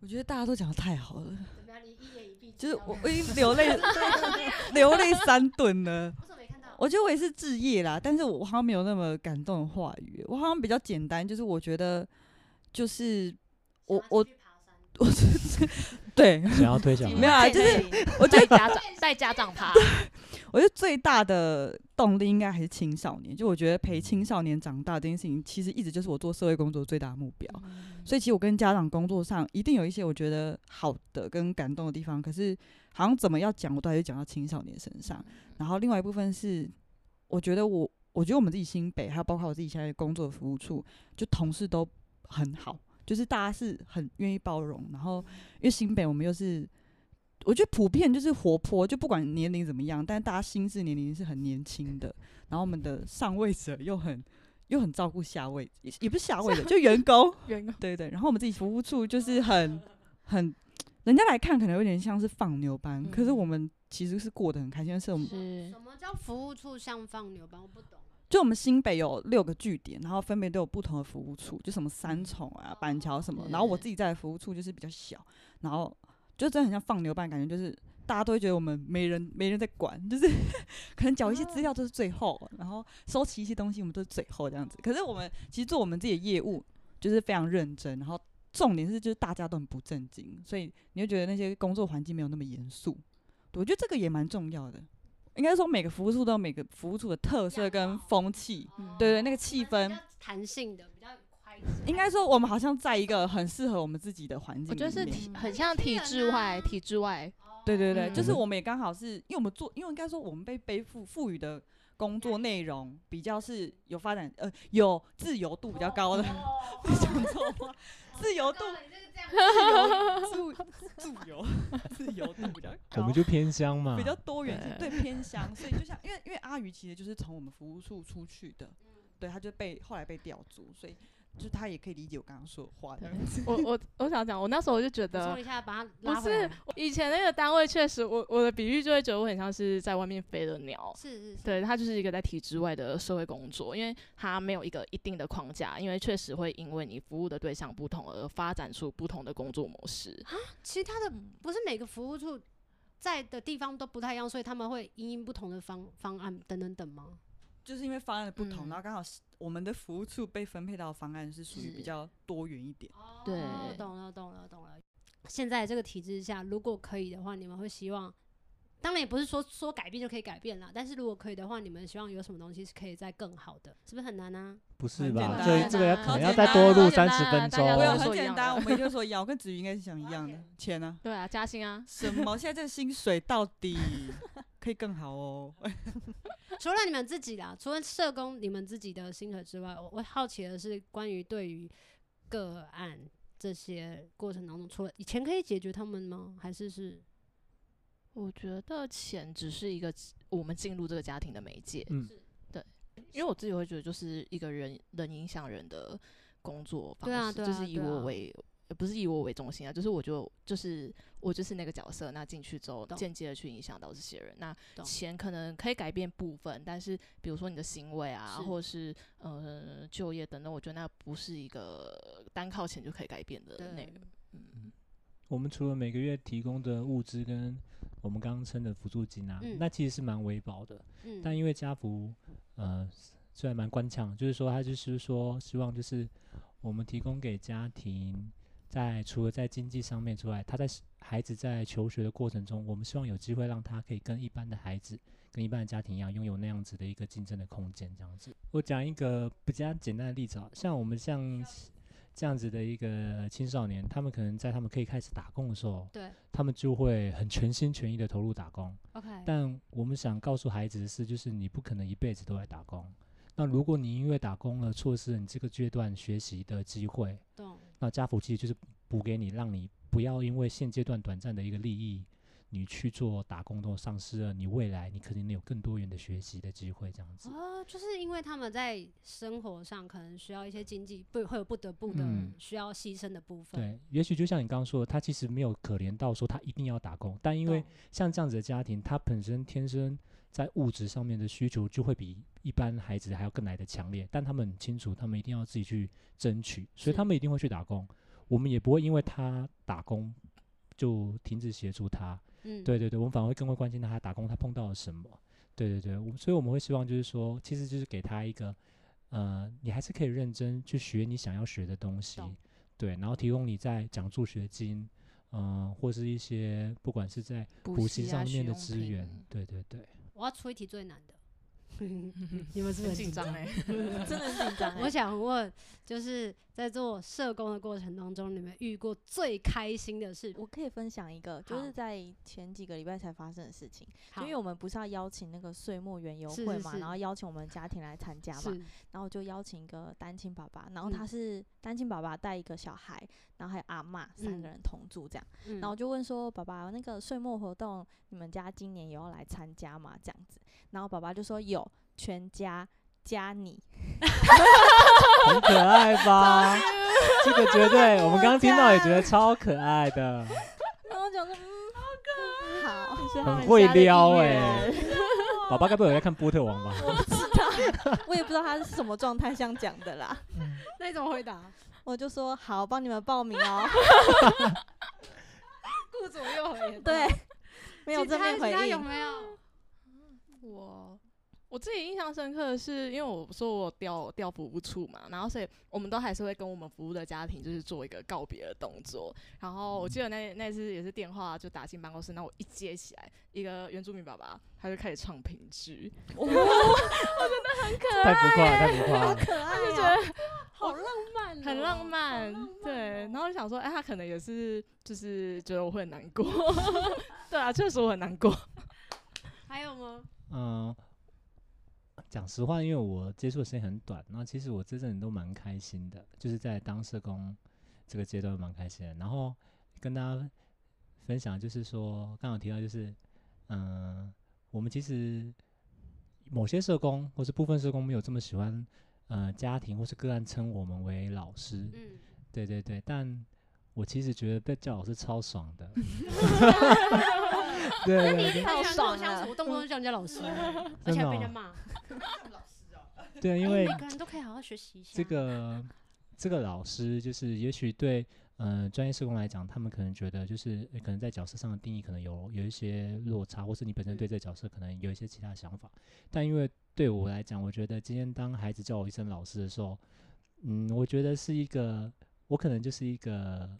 我觉得大家都讲的太好了。怎么样？你一言一闭，就是我我已经流泪 流泪三顿了。我觉得我也是置业啦，但是我好像没有那么感动的话语，我好像比较简单，就是我觉得，就是我我我是 对，想要推销，没有啊，就是我觉得家长带家长趴，我觉得最大的动力应该还是青少年，就我觉得陪青少年长大这件事情，其实一直就是我做社会工作最大的目标，所以其实我跟家长工作上一定有一些我觉得好的跟感动的地方，可是。好像怎么要讲，我都还是讲到青少年身上。然后另外一部分是，我觉得我，我觉得我们自己新北，还有包括我自己现在工作的服务处，就同事都很好，就是大家是很愿意包容。然后因为新北我们又是，我觉得普遍就是活泼，就不管年龄怎么样，但是大家心智年龄是很年轻的。然后我们的上位者又很又很照顾下位，也也不是下位的，就员工。员工对对。然后我们自己服务处就是很很。人家来看可能有点像是放牛班，嗯、可是我们其实是过得很开心。是我们什么叫服务处像放牛班？我不懂。就我们新北有六个据点，然后分别都有不同的服务处，就什么三重啊、板桥什么。然后我自己在的服务处就是比较小，然后就真的很像放牛班，感觉就是大家都会觉得我们没人没人在管，就是 可能缴一些资料都是最后，然后收齐一些东西我们都是最后这样子。可是我们其实做我们自己的业务就是非常认真，然后。重点是，就是大家都很不正经，所以你会觉得那些工作环境没有那么严肃。我觉得这个也蛮重要的。应该说，每个服务处都有每个服务处的特色跟风气，嗯、对，对对，那个气氛弹性的比较快。应该说，我们好像在一个很适合我们自己的环境里面。我觉得是体很像体制外，体制外。对对对，嗯、就是我们也刚好是因为我们做，因为应该说我们被背负赋予的工作内容比较是有发展，呃，有自由度比较高的。没讲错话。自由度，自由，自由，自由度比较高。我们就偏乡嘛，比较多元性，对偏乡，所以就像因为因为阿鱼其实就是从我们服务处出去的，对，他就被后来被调组，所以。就他也可以理解我刚刚说的话的。我我我想讲，我那时候我就觉得，说一下把他不是以前那个单位确实，我我的比喻就会觉得我很像是在外面飞的鸟。是是是。对，他就是一个在体制外的社会工作，因为他没有一个一定的框架，因为确实会因为你服务的对象不同而发展出不同的工作模式。啊，其实他的不是每个服务处在的地方都不太一样，所以他们会因应不同的方方案等等等吗？就是因为方案的不同，嗯、然后刚好我们的服务处被分配到的方案是属于比较多元一点。对，懂了，懂了，懂了。现在这个体制下，如果可以的话，你们会希望，当然也不是说说改变就可以改变啦。但是如果可以的话，你们希望有什么东西是可以再更好的？是不是很难呢、啊？不是吧？这这个要可能要再多录三十分钟。不用，很简单，我们就是说一样，我跟子瑜应该是想一样的。钱呢？对啊，加薪啊。什么？现在这个薪水到底可以更好哦？除了你们自己啦，除了社工你们自己的薪水之外，我我好奇的是关于对于个案这些过程当中，除了以前可以解决他们吗？还是是？我觉得钱只是一个我们进入这个家庭的媒介。嗯，对，因为我自己会觉得，就是一个人能影响人的工作方式，对啊对啊，就是以我为。也不是以我为中心啊，就是我就就是我就是那个角色，那进去之后间接的去影响到这些人。那钱可能可以改变部分，但是比如说你的行为啊，是或是呃就业等等，我觉得那不是一个单靠钱就可以改变的内容。嗯，我们除了每个月提供的物资跟我我们刚刚称的辅助金啊，嗯、那其实是蛮微薄的。嗯、但因为家福，呃，虽然蛮官腔，就是说他就是说希望就是我们提供给家庭，在除了在经济上面之外，他在孩子在求学的过程中，我们希望有机会让他可以跟一般的孩子。跟一般的家庭一样，拥有那样子的一个竞争的空间，这样子。我讲一个比较简单的例子啊，像我们像这样子的一个青少年，他们可能在他们可以开始打工的时候，对，他们就会很全心全意的投入打工。OK。但我们想告诉孩子的是，就是你不可能一辈子都在打工。那如果你因为打工而，错失了你这个阶段学习的机会，那家福其实就是补给你，让你不要因为现阶段短暂的一个利益。你去做打工都丧失了，你未来你可能有更多元的学习的机会，这样子。哦，就是因为他们在生活上可能需要一些经济，不会有不得不的需要牺牲的部分。嗯、对，也许就像你刚刚说的，他其实没有可怜到说他一定要打工，但因为像这样子的家庭，他本身天生在物质上面的需求就会比一般孩子还要更来的强烈，但他们很清楚，他们一定要自己去争取，所以他们一定会去打工。我们也不会因为他打工就停止协助他。嗯，对对对，我们反而会更会关心他打工他碰到了什么。对对对，我所以我们会希望就是说，其实就是给他一个，呃，你还是可以认真去学你想要学的东西，对，然后提供你在奖助学金，嗯、呃，或是一些不管是在补习上面的资源，对对对。我要出一题最难的。你们是不是很紧张哎？真的紧张。我想问，就是在做社工的过程当中，你们遇过最开心的事？我可以分享一个，就是在前几个礼拜才发生的事情。因为我们不是要邀请那个岁末园游会嘛，然后邀请我们家庭来参加嘛，然后就邀请一个单亲爸爸，然后他是单亲爸爸带一个小孩，然后还有阿妈三个人同住这样。然后就问说：“爸爸，那个岁末活动，你们家今年有要来参加吗？”这样子。然后爸爸就说有，全家加你，很可爱吧？这个绝对，我们刚刚听到也觉得超可爱的。然后讲说，嗯，好可爱，好，很会撩哎、欸。爸爸该不会有在看波特王吧？我不知道，我也不知道他是什么状态像讲的啦。那你怎么回答？我就说好，帮你们报名哦。顾左右而言，对，没有正面回应，有没有？我我自己印象深刻的是，因为我说我调调服务处嘛，然后所以我们都还是会跟我们服务的家庭就是做一个告别的动作。然后我记得那那次也是电话就打进办公室，那我一接起来，一个原住民爸爸他就开始唱评剧，哇，我真的很可爱，太浮夸了，太浮夸了，好可爱，就觉得好浪漫，很浪漫，对。然后就想说，哎，他可能也是就是觉得我会很难过，对啊，确实我很难过。还有吗？嗯，讲实话，因为我接触的时间很短，那其实我这阵都蛮开心的，就是在当社工这个阶段蛮开心的。然后跟大家分享，就是说刚刚提到，就是嗯，我们其实某些社工或是部分社工没有这么喜欢，呃，家庭或是个案称我们为老师，嗯，对对对，但我其实觉得被叫老师超爽的。对，对，对，对，太爽了！我动不动叫人家老师，而且还被人家骂。对，因为每个人都可以好好学习一下。这个这个老师，就是也许对呃专业社工来讲，他们可能觉得就是可能在角色上的定义可能有有一些落差，或是你本身对这个角色可能有一些其他想法。但因为对我来讲，我觉得今天当孩子叫我一声老师的时候，嗯，我觉得是一个，我可能就是一个。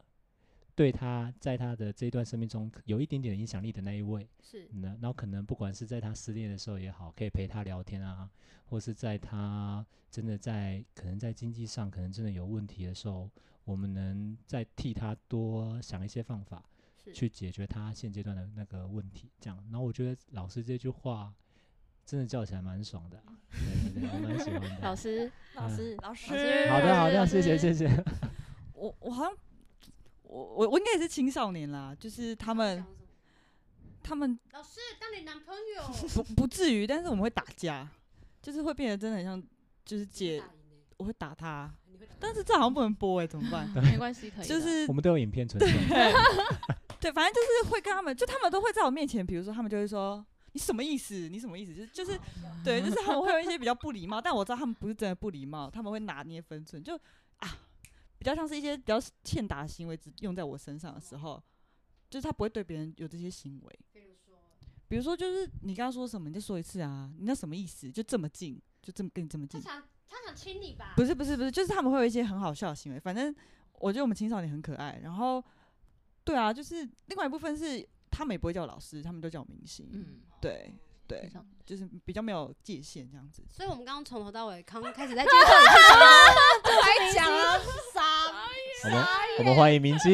对他在他的这一段生命中有一点点影响力的那一位，是，那然后可能不管是在他失恋的时候也好，可以陪他聊天啊，或是在他真的在可能在经济上可能真的有问题的时候，我们能再替他多想一些方法，去解决他现阶段的那个问题。这样，然后我觉得老师这句话真的叫起来蛮爽的，对对对，我蛮喜欢的。老师，老师，嗯、老师，好的好的，谢谢谢谢。我我好像。我我我应该也是青少年啦，就是他们，他们老师当你男朋友不不至于，但是我们会打架，就是会变得真的很像，就是姐，我会打他，但是这好像不能播哎、欸，怎么办？没关系，可以，就是我们都有影片存在，对，反正就是会跟他们，就他们都会在我面前，比如说他们就会说你什么意思？你什么意思？就是就是，对，就是他们会有一些比较不礼貌，但我知道他们不是真的不礼貌，他们会拿捏分寸，就啊。比较像是一些比较欠打的行为，只用在我身上的时候，就是他不会对别人有这些行为。比如说，比如说就是你刚刚说什么，你再说一次啊？你那什么意思？就这么近，就这么跟你这么近？他想他想亲你吧？不是不是不是，就是他们会有一些很好笑的行为。反正我觉得我们青少年很可爱。然后，对啊，就是另外一部分是他们也不会叫我老师，他们都叫我明星。嗯，对对，就是比较没有界限这样子。所以我们刚刚从头到尾刚开始在介 绍就来讲了啥？我们我们欢迎明星。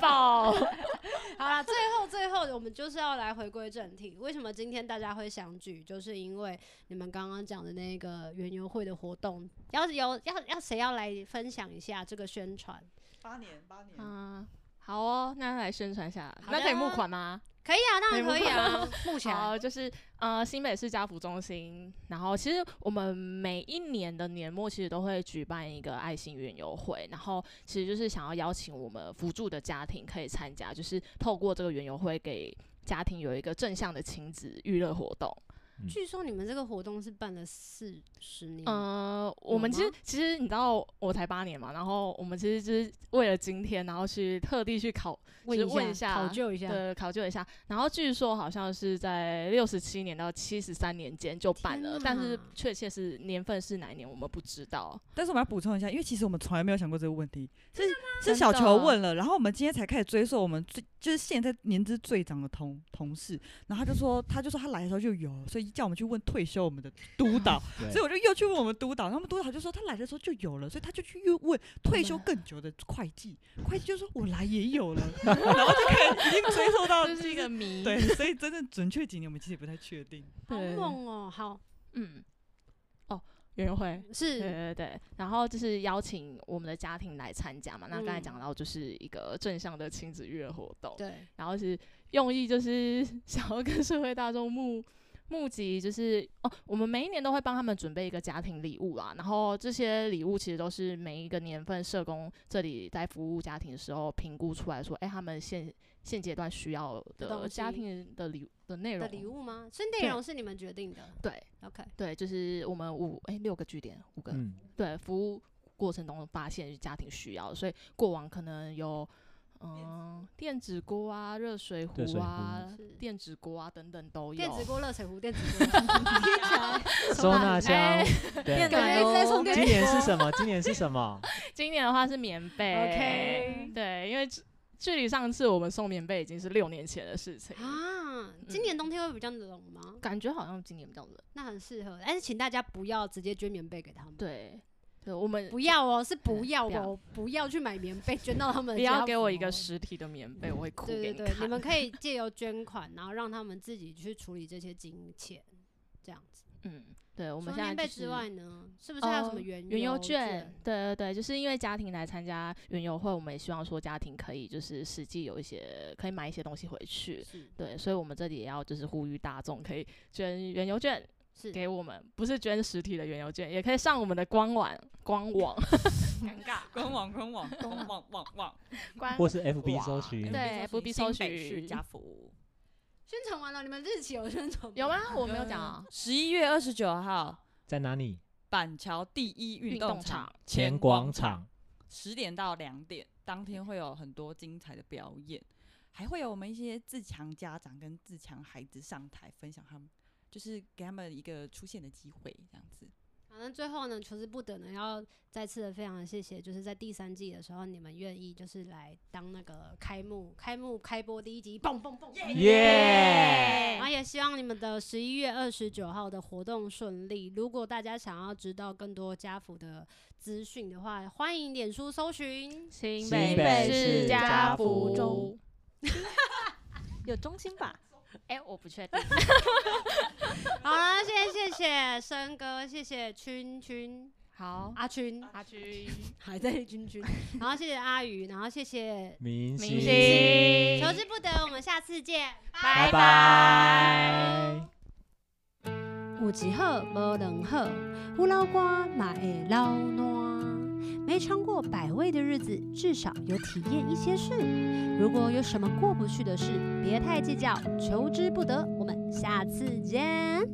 爆！好了，最后最后我们就是要来回归正题。为什么今天大家会相聚？就是因为你们刚刚讲的那个园游会的活动，要有要要谁要来分享一下这个宣传？八年，八年。嗯，好哦，那来宣传一下。那可以募款吗？可以啊，当然可以啊。目前就是呃新北市家福中心，然后其实我们每一年的年末其实都会举办一个爱心园游会，然后其实就是想要邀请我们辅助的家庭可以参加，就是透过这个园游会给家庭有一个正向的亲子娱乐活动。据说你们这个活动是办了四十年。呃，我们其实其实你知道我才八年嘛，然后我们其实就是为了今天，然后去特地去考问一下，问一下考究一下，对，考究一下。然后据说好像是在六十七年到七十三年间就办了，但是确切是年份是哪一年我们不知道。但是我们要补充一下，因为其实我们从来没有想过这个问题，是是小球问了，然后我们今天才开始追溯我们最就是现在年资最长的同同事，然后他就说他就说他来的时候就有，所以。叫我们去问退休我们的督 导，所以我就又去问我们督导，他们督导就说他来的时候就有了，所以他就去又问退休更久的会计，会计就说我来也有了，然后就开始已经追溯到这是一个谜，对，所以真正准确几年我们其实也不太确定。好猛哦，好，嗯，哦，园游会是，对对对，然后就是邀请我们的家庭来参加嘛，那刚才讲到就是一个正向的亲子育儿活动，对，然后是用意就是想要跟社会大众募。募集就是哦，我们每一年都会帮他们准备一个家庭礼物啦。然后这些礼物其实都是每一个年份社工这里在服务家庭的时候评估出来说，哎、欸，他们现现阶段需要的家庭的礼的内容的礼物吗？所以内容是你们决定的？对，OK，对，就是我们五哎、欸、六个据点五个，嗯、对，服务过程中发现家庭需要，所以过往可能有。嗯，电子锅啊，热水壶啊，电子锅啊等等都有。电子锅、热水壶、电子锅，收纳箱。电子今年是什么？今年是什么？今年的话是棉被。OK。对，因为距离上次我们送棉被已经是六年前的事情啊。今年冬天会比较冷吗？感觉好像今年比较冷。那很适合，但是请大家不要直接捐棉被给他们。对。对，我们不要哦，是不要哦，不要去买棉被捐到他们。不要给我一个实体的棉被，我会哭给你。对对对，你们 可以借由捐款，然后让他们自己去处理这些金钱，这样子。嗯，对，我们现在、就是、之外呢，是不是还有什么原原游券？对对对，就是因为家庭来参加原游会，我们也希望说家庭可以就是实际有一些可以买一些东西回去。对，所以我们这里也要就是呼吁大众可以捐原游券。是给我们，不是捐实体的原油券，也可以上我们的官网，官 网，尴 尬，官网，官网，官网，网网，或是 FB 搜寻，对，FB 搜寻家福。宣传完了，你们日期有宣传吗？有吗？我没有讲啊。十一月二十九号在哪里？板桥第一运动场前广场，十点到两点，当天会有很多精彩的表演，还会有我们一些自强家长跟自强孩子上台分享他们。就是给他们一个出现的机会，这样子。好，那最后呢，求之不得呢，要再次的非常的谢谢，就是在第三季的时候，你们愿意就是来当那个开幕、开幕、开播第一集，蹦蹦蹦，耶！然后也希望你们的十一月二十九号的活动顺利。如果大家想要知道更多家福的资讯的话，欢迎脸书搜寻新北市家福中，有中心吧？哎、欸，我不确定。好了，谢谢谢谢森哥，谢谢君君，好阿君阿君。还在君君，然后谢谢阿宇，然后谢谢明星，求之不得，我们下次见，拜拜。有一好无两好，有老瓜嘛会老烂。没尝过百味的日子，至少有体验一些事。如果有什么过不去的事，别太计较，求之不得。我们下次见。